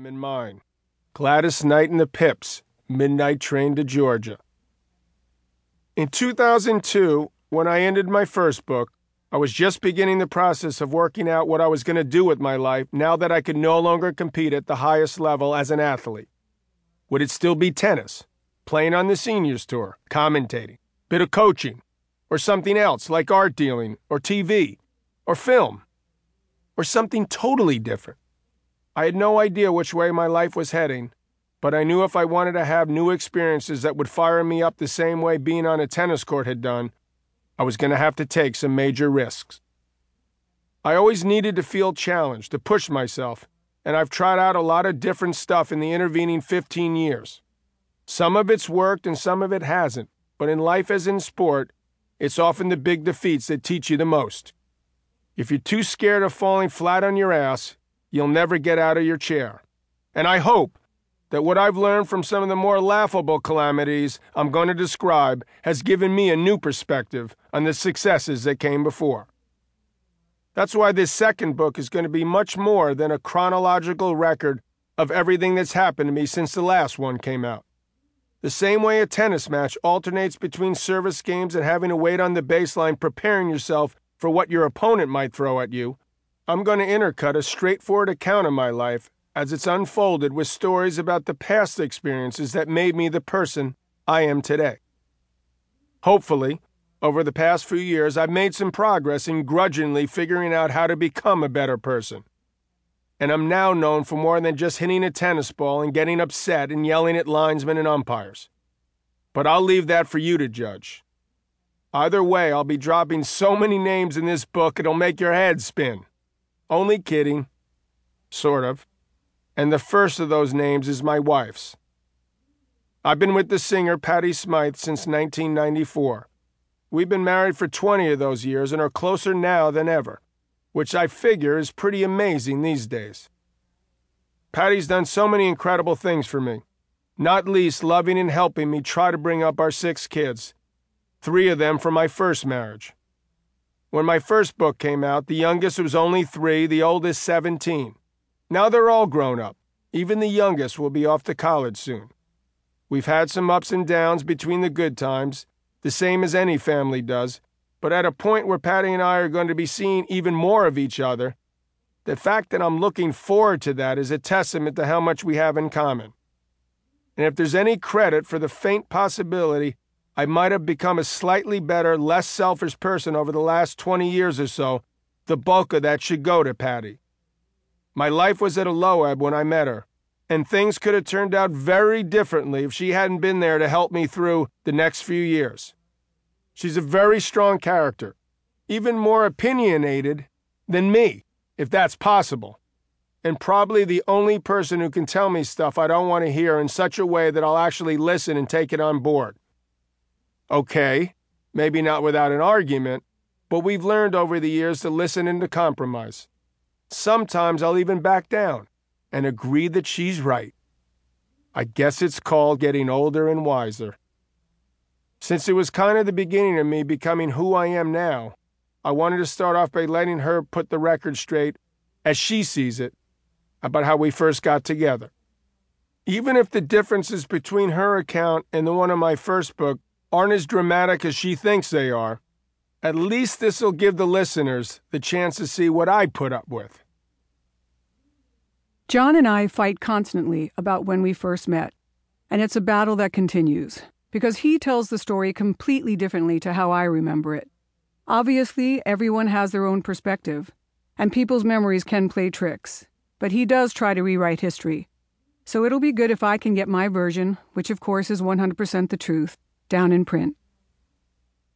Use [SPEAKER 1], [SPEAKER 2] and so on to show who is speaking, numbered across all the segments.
[SPEAKER 1] him in mine. Gladys Knight and the Pips, Midnight Train to Georgia. In 2002, when I ended my first book, I was just beginning the process of working out what I was going to do with my life now that I could no longer compete at the highest level as an athlete. Would it still be tennis, playing on the seniors tour, commentating, bit of coaching, or something else like art dealing or TV or film or something totally different? I had no idea which way my life was heading, but I knew if I wanted to have new experiences that would fire me up the same way being on a tennis court had done, I was going to have to take some major risks. I always needed to feel challenged, to push myself, and I've tried out a lot of different stuff in the intervening 15 years. Some of it's worked and some of it hasn't, but in life as in sport, it's often the big defeats that teach you the most. If you're too scared of falling flat on your ass, you'll never get out of your chair. And I hope that what I've learned from some of the more laughable calamities I'm going to describe has given me a new perspective on the successes that came before. That's why this second book is going to be much more than a chronological record of everything that's happened to me since the last one came out. The same way a tennis match alternates between service games and having to wait on the baseline preparing yourself for what your opponent might throw at you, I'm going to intercut a straightforward account of my life as it's unfolded with stories about the past experiences that made me the person I am today. Hopefully, over the past few years, I've made some progress in grudgingly figuring out how to become a better person. And I'm now known for more than just hitting a tennis ball and getting upset and yelling at linesmen and umpires. But I'll leave that for you to judge. Either way, I'll be dropping so many names in this book it'll make your head spin. Only kidding. Sort of and the first of those names is my wife's. I've been with the singer Patty Smyth since 1994. We've been married for 20 of those years and are closer now than ever, which I figure is pretty amazing these days. Patty's done so many incredible things for me, not least loving and helping me try to bring up our six kids, three of them from my first marriage. When my first book came out, the youngest was only three, the oldest 17. Now they're all grown up. Even the youngest will be off to college soon. We've had some ups and downs between the good times, the same as any family does, but at a point where Patty and I are going to be seeing even more of each other, the fact that I'm looking forward to that is a testament to how much we have in common. And if there's any credit for the faint possibility I might have become a slightly better, less selfish person over the last 20 years or so, the bulk of that should go to Patty. My life was at a low ebb when I met her, and things could have turned out very differently if she hadn't been there to help me through the next few years. She's a very strong character, even more opinionated than me, if that's possible, and probably the only person who can tell me stuff I don't want to hear in such a way that I'll actually listen and take it on board. Okay, maybe not without an argument, but we've learned over the years to listen and to compromise. Sometimes I'll even back down and agree that she's right. I guess it's called getting older and wiser. Since it was kind of the beginning of me becoming who I am now, I wanted to start off by letting her put the record straight, as she sees it, about how we first got together. Even if the differences between her account and the one in my first book aren't as dramatic as she thinks they are, at least this will give the listeners the chance to see what I put up with.
[SPEAKER 2] John and I fight constantly about when we first met, and it's a battle that continues because he tells the story completely differently to how I remember it. Obviously, everyone has their own perspective, and people's memories can play tricks, but he does try to rewrite history. So it'll be good if I can get my version, which of course is 100% the truth, down in print.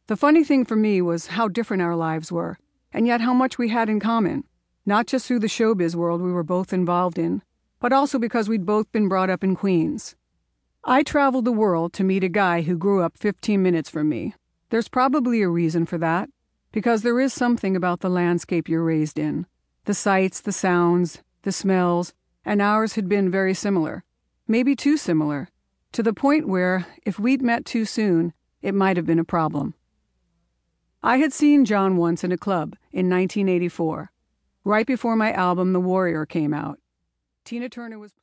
[SPEAKER 2] The funny thing for me was how different our lives were, and yet how much we had in common, not just through the showbiz world we were both involved in, but also because we'd both been brought up in Queens. I traveled the world to meet a guy who grew up 15 minutes from me. There's probably a reason for that, because there is something about the landscape you're raised in the sights, the sounds, the smells, and ours had been very similar, maybe too similar, to the point where, if we'd met too soon, it might have been a problem. I had seen John once in a club in 1984, right before my album The Warrior came out. Tina Turner was